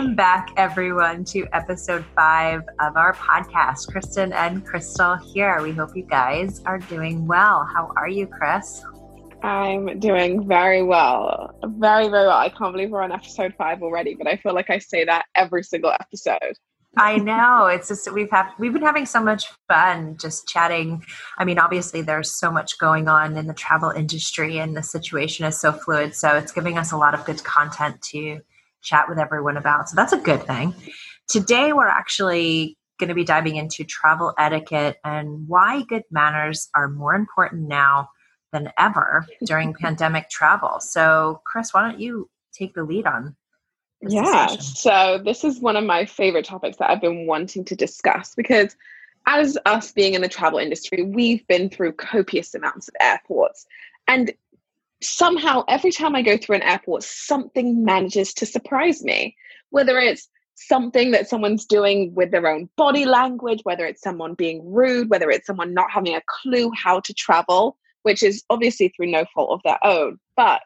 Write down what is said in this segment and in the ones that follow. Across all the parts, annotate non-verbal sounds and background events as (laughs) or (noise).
Welcome back, everyone, to episode five of our podcast. Kristen and Crystal here. We hope you guys are doing well. How are you, Chris? I'm doing very well. Very, very well. I can't believe we're on episode five already, but I feel like I say that every single episode. I know. It's just we've had we've been having so much fun just chatting. I mean, obviously there's so much going on in the travel industry and the situation is so fluid. So it's giving us a lot of good content to chat with everyone about. So that's a good thing. Today we're actually going to be diving into travel etiquette and why good manners are more important now than ever during (laughs) pandemic travel. So, Chris, why don't you take the lead on yeah, so this is one of my favorite topics that I've been wanting to discuss because as us being in the travel industry, we've been through copious amounts of airports. And somehow, every time I go through an airport, something manages to surprise me. Whether it's something that someone's doing with their own body language, whether it's someone being rude, whether it's someone not having a clue how to travel, which is obviously through no fault of their own. But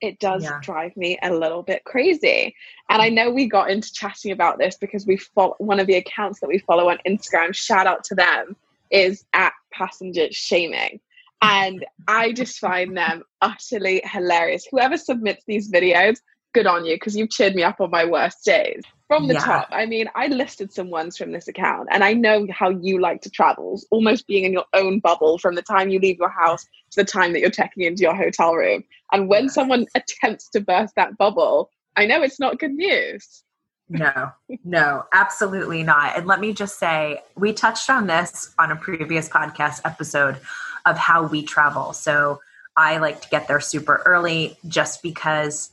it does yeah. drive me a little bit crazy. And I know we got into chatting about this because we follow one of the accounts that we follow on Instagram, shout out to them, is at passenger shaming. And I just find them utterly hilarious. Whoever submits these videos, good on you because you've cheered me up on my worst days. From the yeah. top, I mean, I listed some ones from this account, and I know how you like to travel, almost being in your own bubble from the time you leave your house to the time that you're checking into your hotel room. And when someone attempts to burst that bubble, I know it's not good news. no, no, absolutely not. And let me just say, we touched on this on a previous podcast episode of how we travel. So I like to get there super early just because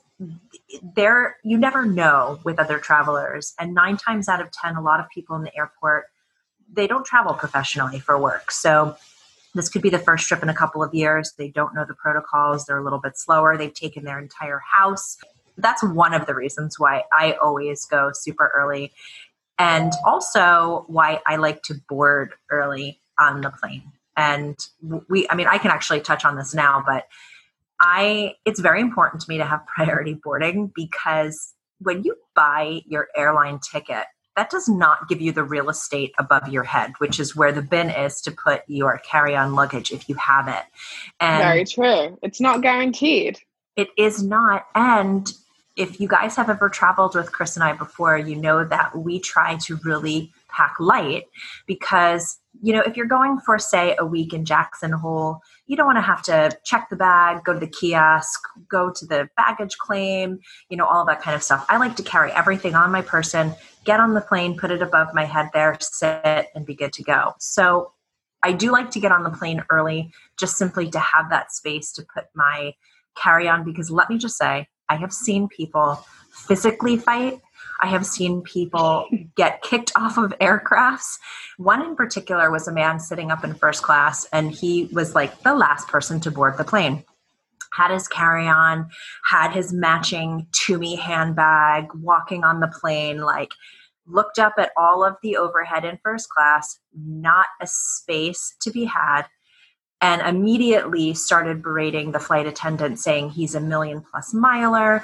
there you never know with other travelers. And nine times out of ten a lot of people in the airport they don't travel professionally for work. So this could be the first trip in a couple of years. They don't know the protocols. They're a little bit slower. They've taken their entire house. That's one of the reasons why i always go super early. And also why i like to board early on the plane and we i mean i can actually touch on this now but I it's very important to me to have (laughs) priority boarding because when you buy your airline ticket, that does not give you the real estate above your head, which is where the bin is to put your carry-on luggage if you have it. And very true. It's not guaranteed. It is not. And if you guys have ever traveled with Chris and I before, you know that we try to really pack light because you know if you're going for say a week in Jackson Hole you don't want to have to check the bag, go to the kiosk, go to the baggage claim, you know, all that kind of stuff. I like to carry everything on my person, get on the plane, put it above my head there, sit, and be good to go. So I do like to get on the plane early just simply to have that space to put my carry on because let me just say, I have seen people physically fight I have seen people get kicked (laughs) off of aircrafts. One in particular was a man sitting up in first class, and he was like the last person to board the plane. Had his carry on, had his matching Tumi handbag, walking on the plane, like looked up at all of the overhead in first class, not a space to be had, and immediately started berating the flight attendant, saying he's a million plus miler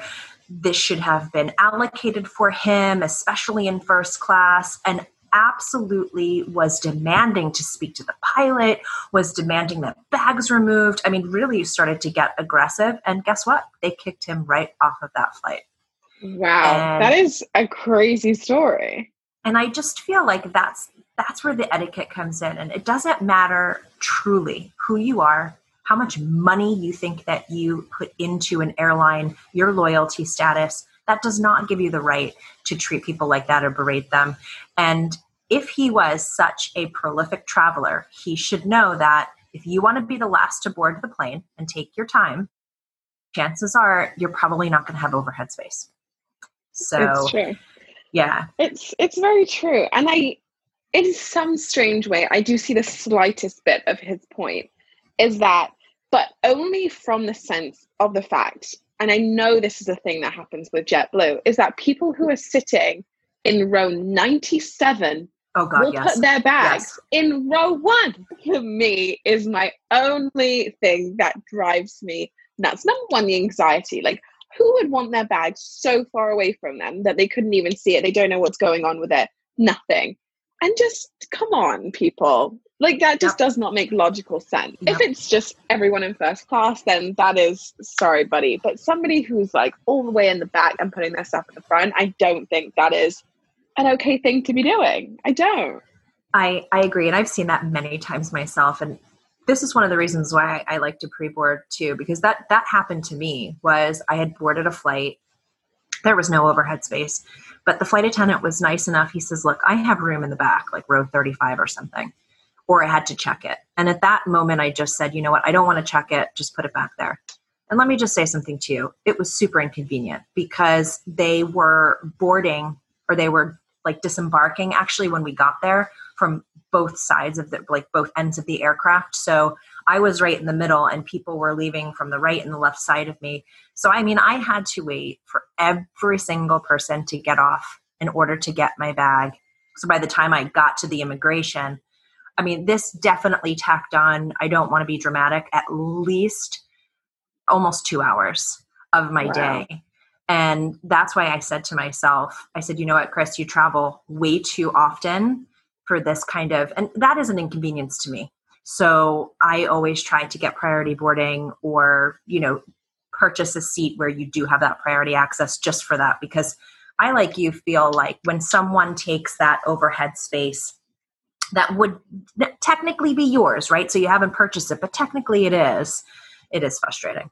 this should have been allocated for him, especially in first class, and absolutely was demanding to speak to the pilot, was demanding that bags removed. I mean, really you started to get aggressive. And guess what? They kicked him right off of that flight. Wow. And, that is a crazy story. And I just feel like that's that's where the etiquette comes in. And it doesn't matter truly who you are, how much money you think that you put into an airline, your loyalty status, that does not give you the right to treat people like that or berate them. And if he was such a prolific traveler, he should know that if you want to be the last to board the plane and take your time, chances are you're probably not going to have overhead space. So, it's true. Yeah. It's it's very true. And I in some strange way, I do see the slightest bit of his point is that but only from the sense of the fact, and I know this is a thing that happens with JetBlue, is that people who are sitting in row 97 oh God, will yes. put their bags yes. in row one. For (laughs) me, is my only thing that drives me nuts. Number one, the anxiety. Like, who would want their bag so far away from them that they couldn't even see it? They don't know what's going on with it. Nothing. And just come on, people. Like that just yep. does not make logical sense. Yep. If it's just everyone in first class, then that is sorry, buddy. But somebody who's like all the way in the back and putting their stuff in the front, I don't think that is an okay thing to be doing. I don't. I, I agree. And I've seen that many times myself. And this is one of the reasons why I, I like to pre-board too, because that that happened to me was I had boarded a flight. There was no overhead space, but the flight attendant was nice enough. He says, look, I have room in the back, like row 35 or something. Or I had to check it. And at that moment, I just said, you know what? I don't want to check it. Just put it back there. And let me just say something to you. It was super inconvenient because they were boarding or they were like disembarking actually when we got there from both sides of the like both ends of the aircraft so i was right in the middle and people were leaving from the right and the left side of me. So i mean i had to wait for every single person to get off in order to get my bag. So by the time i got to the immigration i mean this definitely tacked on. I don't want to be dramatic at least almost two hours of my wow. day. And that's why I said to myself, I said, you know what, Chris, you travel way too often for this kind of, and that is an inconvenience to me. So I always try to get priority boarding or, you know, purchase a seat where you do have that priority access just for that because I like you feel like when someone takes that overhead space that would technically be yours, right? So you haven't purchased it, but technically it is. It is frustrating.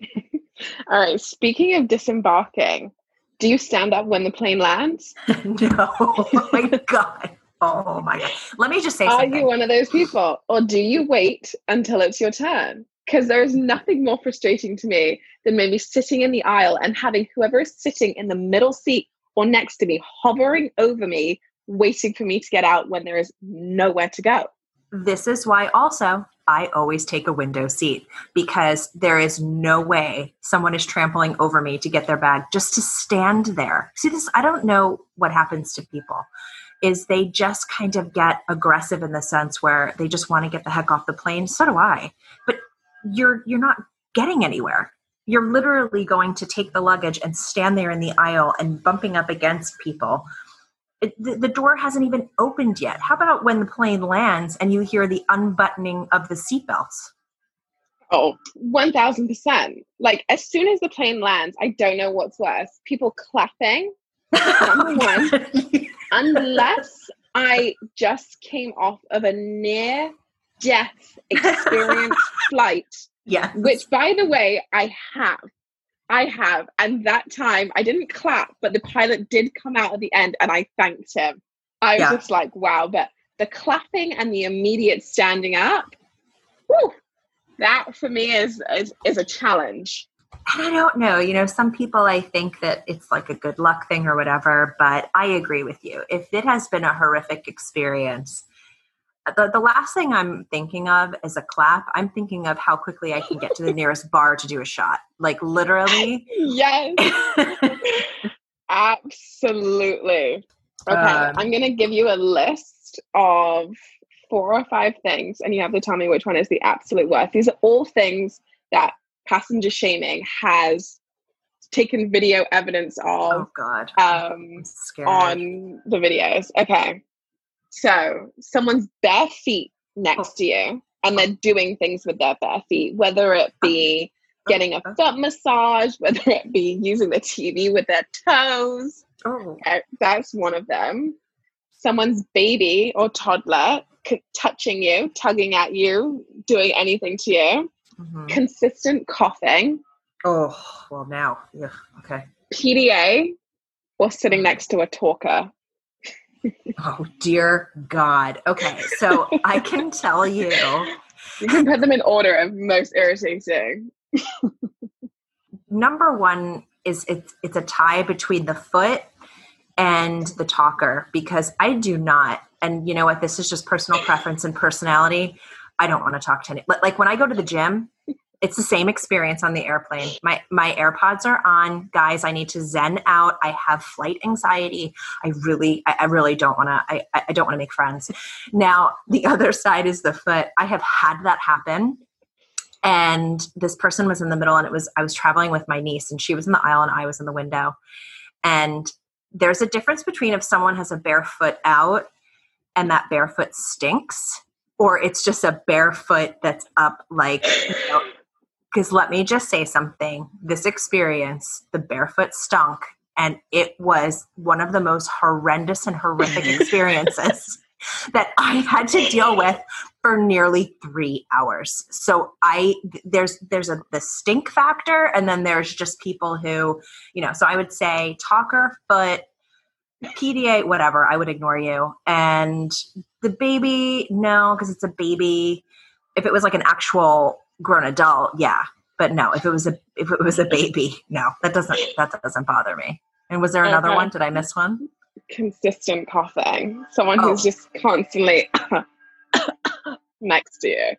All right. (laughs) Uh, speaking of disembarking, do you stand up when the plane lands? (laughs) no. Oh my (laughs) God. Oh my God. Let me just say Are you one of those people? Or do you wait until it's your turn? Because there's nothing more frustrating to me than maybe sitting in the aisle and having whoever is sitting in the middle seat or next to me hovering over me, waiting for me to get out when there is nowhere to go. This is why also I always take a window seat because there is no way someone is trampling over me to get their bag just to stand there. See this I don't know what happens to people is they just kind of get aggressive in the sense where they just want to get the heck off the plane. So do I. But you're you're not getting anywhere. You're literally going to take the luggage and stand there in the aisle and bumping up against people it, the, the door hasn't even opened yet. How about when the plane lands and you hear the unbuttoning of the seatbelts? Oh, 1000%. Like, as soon as the plane lands, I don't know what's worse. People clapping, (laughs) number one, (laughs) unless I just came off of a near death experience (laughs) flight. Yeah. Which, by the way, I have. I have. And that time I didn't clap, but the pilot did come out at the end and I thanked him. I was yeah. just like, wow. But the clapping and the immediate standing up, whew, that for me is, is is a challenge. I don't know. You know, some people I think that it's like a good luck thing or whatever, but I agree with you. If it has been a horrific experience, the, the last thing I'm thinking of is a clap. I'm thinking of how quickly I can get to the (laughs) nearest bar to do a shot. Like literally. yes. (laughs) Absolutely. Okay. Um, I'm going to give you a list of four or five things, and you have to tell me which one is the absolute worst. These are all things that passenger shaming has taken video evidence of. Oh God! Um, on the videos. Okay, so someone's bare feet next oh. to you and they're doing things with their bare feet, whether it be getting a (laughs) foot massage, whether it be using the TV with their toes. Oh. That's one of them. Someone's baby or toddler touching you, tugging at you, doing anything to you. Mm-hmm. Consistent coughing. Oh, well, now. Yeah, okay. PDA or sitting next to a talker oh dear God. Okay, so I (laughs) can tell you. You can put them in order of most irritating. Number one is it's it's a tie between the foot and the talker because I do not, and you know what, this is just personal preference and personality. I don't want to talk to any like when I go to the gym, it's the same experience on the airplane. My my AirPods are on, guys. I need to zen out. I have flight anxiety. I really, I, I really don't want to. I, I don't want to make friends. Now the (laughs) other side is the foot. I have had that happen, and this person was in the middle and it was i was traveling with my niece and she was in the aisle and i was in the window and there's a difference between if someone has a bare foot out and that barefoot stinks or it's just a barefoot that's up like because let me just say something this experience the barefoot stunk and it was one of the most horrendous and horrific (laughs) experiences that I had to deal with for nearly three hours. So I there's there's a the stink factor, and then there's just people who, you know, so I would say talker, foot, PDA, whatever, I would ignore you. And the baby, no, because it's a baby. If it was like an actual grown adult, yeah. But no, if it was a if it was a baby, no, that doesn't that doesn't bother me. And was there another okay. one? Did I miss one? consistent coughing, someone oh. who's just constantly (coughs) next to you.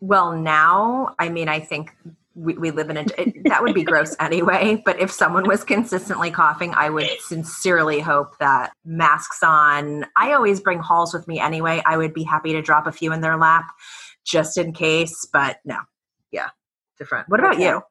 Well, now, I mean, I think we, we live in a it, that would be gross (laughs) anyway. But if someone was consistently coughing, I would sincerely hope that masks on. I always bring halls with me anyway. I would be happy to drop a few in their lap just in case. But no, yeah, different. What about okay. you?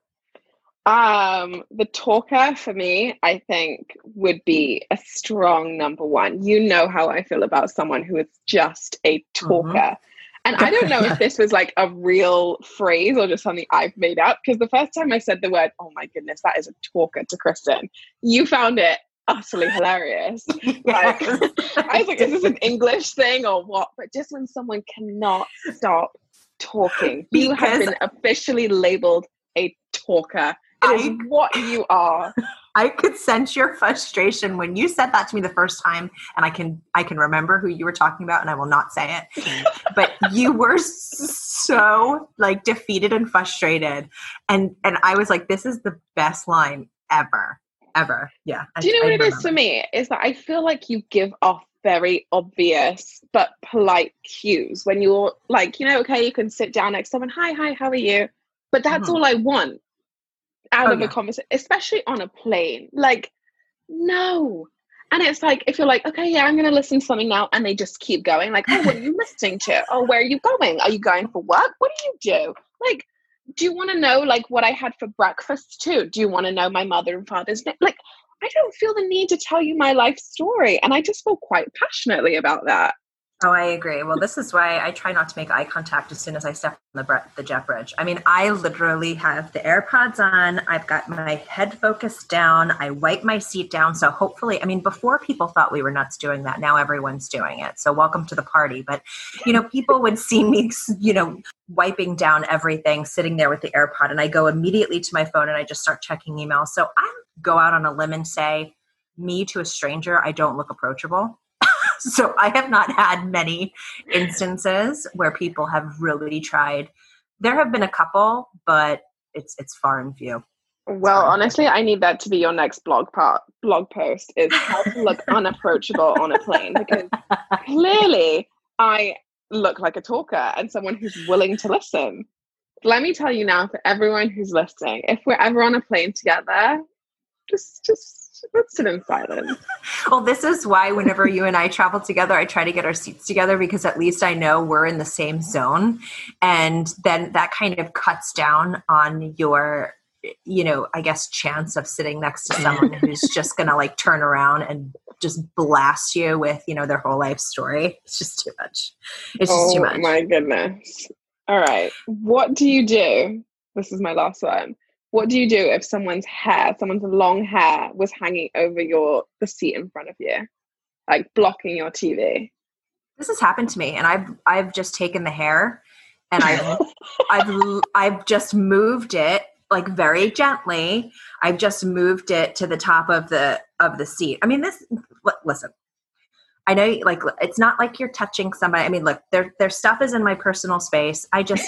Um, the talker for me, I think, would be a strong number one. You know how I feel about someone who is just a talker. Mm-hmm. And I don't know if this was like a real phrase or just something I've made up. Because the first time I said the word, oh my goodness, that is a talker to Kristen, you found it utterly hilarious. Like, I was like, is this an English thing or what? But just when someone cannot stop talking, you have been officially labeled a talker. Is what you are. I could sense your frustration when you said that to me the first time, and I can I can remember who you were talking about, and I will not say it. but you were so like defeated and frustrated, and and I was like, "This is the best line ever, ever." Yeah. Do you know I, what I it remember. is for me? Is that I feel like you give off very obvious but polite cues when you're like, you know, okay, you can sit down next to someone, hi, hi, how are you? But that's mm-hmm. all I want out oh, of yeah. a conversation, especially on a plane. Like, no. And it's like, if you're like, okay, yeah, I'm going to listen to something now, and they just keep going, like, oh, what are you (laughs) listening to? Oh, where are you going? Are you going for work? What do you do? Like, do you want to know, like, what I had for breakfast too? Do you want to know my mother and father's name? Like, I don't feel the need to tell you my life story. And I just feel quite passionately about that. Oh, I agree. Well, this is why I try not to make eye contact as soon as I step on the, the jet bridge. I mean, I literally have the AirPods on. I've got my head focused down. I wipe my seat down. So hopefully, I mean, before people thought we were nuts doing that. Now everyone's doing it. So welcome to the party. But, you know, people would see me, you know, wiping down everything, sitting there with the AirPod, and I go immediately to my phone and I just start checking emails. So I go out on a limb and say, me to a stranger, I don't look approachable (laughs) so I have not had many instances where people have really tried. There have been a couple, but it's it's far and few. Well, honestly, I need that to be your next blog part blog post is how to look (laughs) unapproachable on a plane because clearly I look like a talker and someone who's willing to listen. Let me tell you now for everyone who's listening, if we're ever on a plane together, just just let's sit in silence. well, this is why whenever you and I travel together, I try to get our seats together because at least I know we're in the same zone. And then that kind of cuts down on your you know, I guess chance of sitting next to someone who's (laughs) just gonna like turn around and just blast you with, you know, their whole life story. It's just too much. It's just oh, too much. My goodness. All right. What do you do? This is my last one what do you do if someone's hair, someone's long hair was hanging over your the seat in front of you, like blocking your TV? This has happened to me, and I've I've just taken the hair, and I've (laughs) I've I've just moved it like very gently. I've just moved it to the top of the of the seat. I mean, this listen. I know, like, it's not like you're touching somebody. I mean, look, their their stuff is in my personal space. I just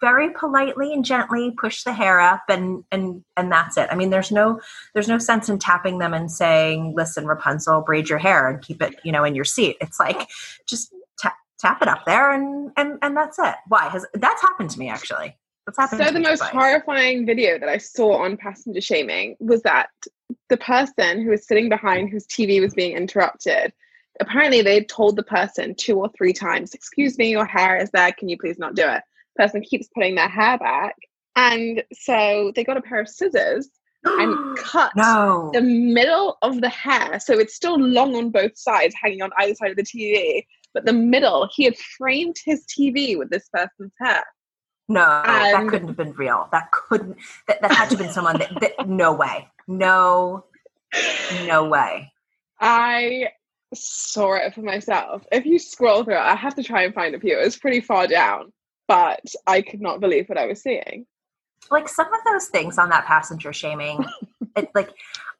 very politely and gently push the hair up and and and that's it. I mean there's no there's no sense in tapping them and saying listen rapunzel braid your hair and keep it you know in your seat. It's like just tap, tap it up there and and and that's it. Why? Has that's happened to me actually. That's happened so the most twice. horrifying video that i saw on passenger shaming was that the person who was sitting behind whose tv was being interrupted apparently they told the person two or three times excuse me your hair is there can you please not do it person keeps putting their hair back. And so they got a pair of scissors and (gasps) cut no. the middle of the hair. So it's still long on both sides, hanging on either side of the TV. But the middle, he had framed his TV with this person's hair. No, that couldn't have been real. That couldn't. That, that had to have been someone that, that. No way. No. No way. I saw it for myself. If you scroll through it, I have to try and find a few. It was pretty far down, but I could not believe what I was seeing. Like some of those things on that passenger shaming, (laughs) it, like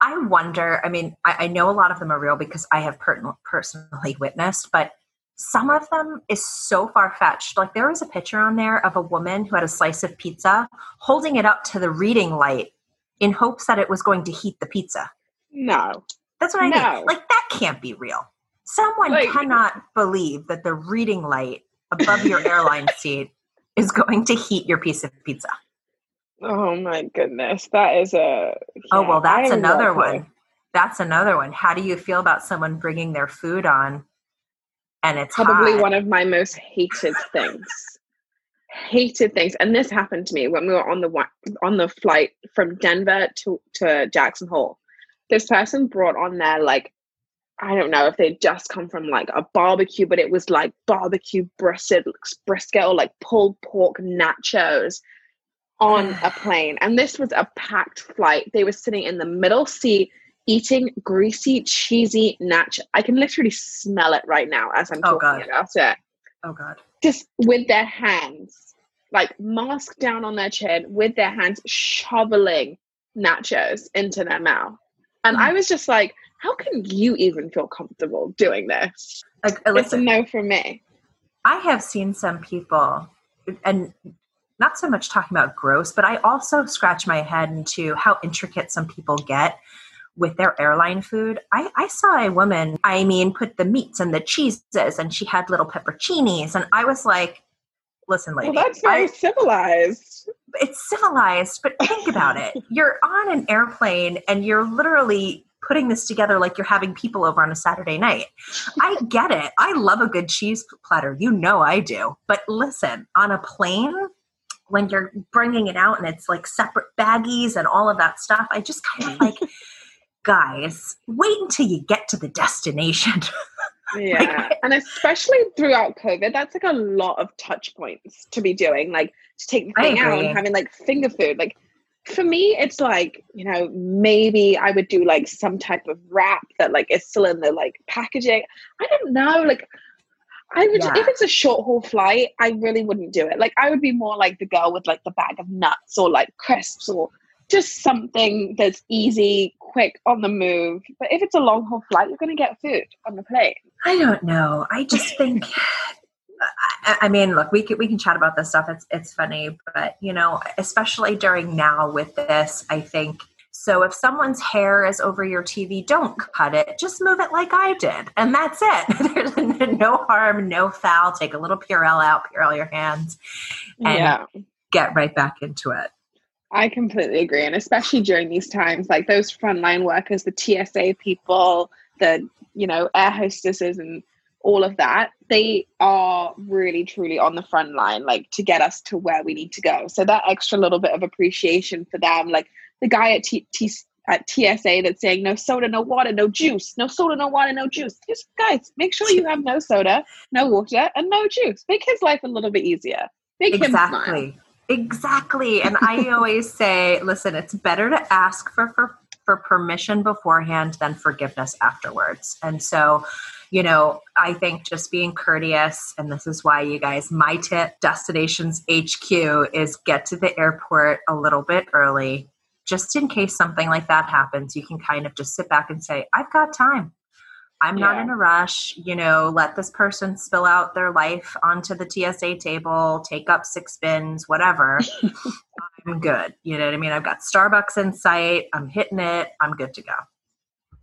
I wonder. I mean, I, I, know a lot of them are real because I have per- personally witnessed, but some of them is so far fetched. Like there was a picture on there of a woman who had a slice of pizza holding it up to the reading light in hopes that it was going to heat the pizza. No. That's what I no. mean. Like that can't be real. Someone like, cannot believe that the reading light above your (laughs) airline seat is going to heat your piece of pizza. Oh my goodness. That is a oh, yeah, Oh, well, that's another one. That's another one. How do you feel about someone bringing their food on and it's probably hot. one of my most hated things. hated things, and this happened to me when we were on the on the flight from Denver to to Jackson Hole. This person brought on their like I don't know if they'd just come from like a barbecue, but it was like barbecue brisket, brisket or like pulled pork nachos on a (sighs) plane. And this was a packed flight. They were sitting in the middle seat eating greasy, cheesy nacho. I can literally smell it right now as I'm oh, talking God. about it. Oh God. Just with their hands, like mask down on their chin, with their hands shoveling nachos into their mouth. And mm. I was just like, how can you even feel comfortable doing this? Like, listen, it's a no for me. I have seen some people, and not so much talking about gross, but I also scratch my head into how intricate some people get with their airline food. I, I saw a woman, I mean, put the meats and the cheeses, and she had little pepperoncinis, and I was like, listen, lady. Well, that's very I, civilized. It's civilized, but think about it. You're on an airplane and you're literally putting this together like you're having people over on a Saturday night. I get it. I love a good cheese platter. You know I do. But listen, on a plane, when you're bringing it out and it's like separate baggies and all of that stuff, I just kind of (laughs) like guys, wait until you get to the destination. (laughs) yeah. like, and especially throughout COVID, that's like a lot of touch points to be doing. Like to take the thing out and having like finger food. Like for me, it's like, you know, maybe I would do like some type of wrap that like is still in the like packaging. I don't know. Like I would yeah. if it's a short haul flight, I really wouldn't do it. Like I would be more like the girl with like the bag of nuts or like crisps or just something that's easy, quick, on the move. But if it's a long haul flight, you're going to get food on the plane. I don't know. I just think. I, I mean, look, we can we can chat about this stuff. It's it's funny, but you know, especially during now with this, I think so if someone's hair is over your TV, don't cut it. Just move it like I did. And that's it. (laughs) There's no harm, no foul. Take a little Purell out, Purell your hands, and yeah. get right back into it. I completely agree. And especially during these times, like those frontline workers, the TSA people, the, you know, air hostesses and all of that, they are really truly on the front line, like to get us to where we need to go. So that extra little bit of appreciation for them, like the guy at T, T at TSA that's saying no soda, no water, no juice, no soda, no water, no juice. Just guys, make sure you have no soda, no water, and no juice. Make his life a little bit easier. Make exactly. him. Exactly. And I always say, listen, it's better to ask for, for for permission beforehand than forgiveness afterwards. And so, you know, I think just being courteous, and this is why you guys, my tip, Destinations HQ is get to the airport a little bit early, just in case something like that happens. You can kind of just sit back and say, I've got time. I'm yeah. not in a rush. You know, let this person spill out their life onto the TSA table, take up six bins, whatever. (laughs) I'm good. You know what I mean? I've got Starbucks in sight. I'm hitting it. I'm good to go.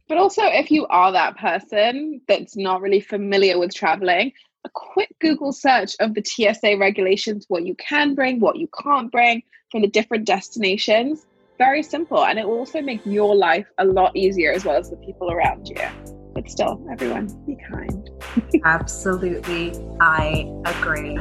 But also, if you are that person that's not really familiar with traveling, a quick Google search of the TSA regulations, what you can bring, what you can't bring from the different destinations, very simple. And it will also make your life a lot easier as well as the people around you but still, everyone, be kind. (laughs) Absolutely. I agree.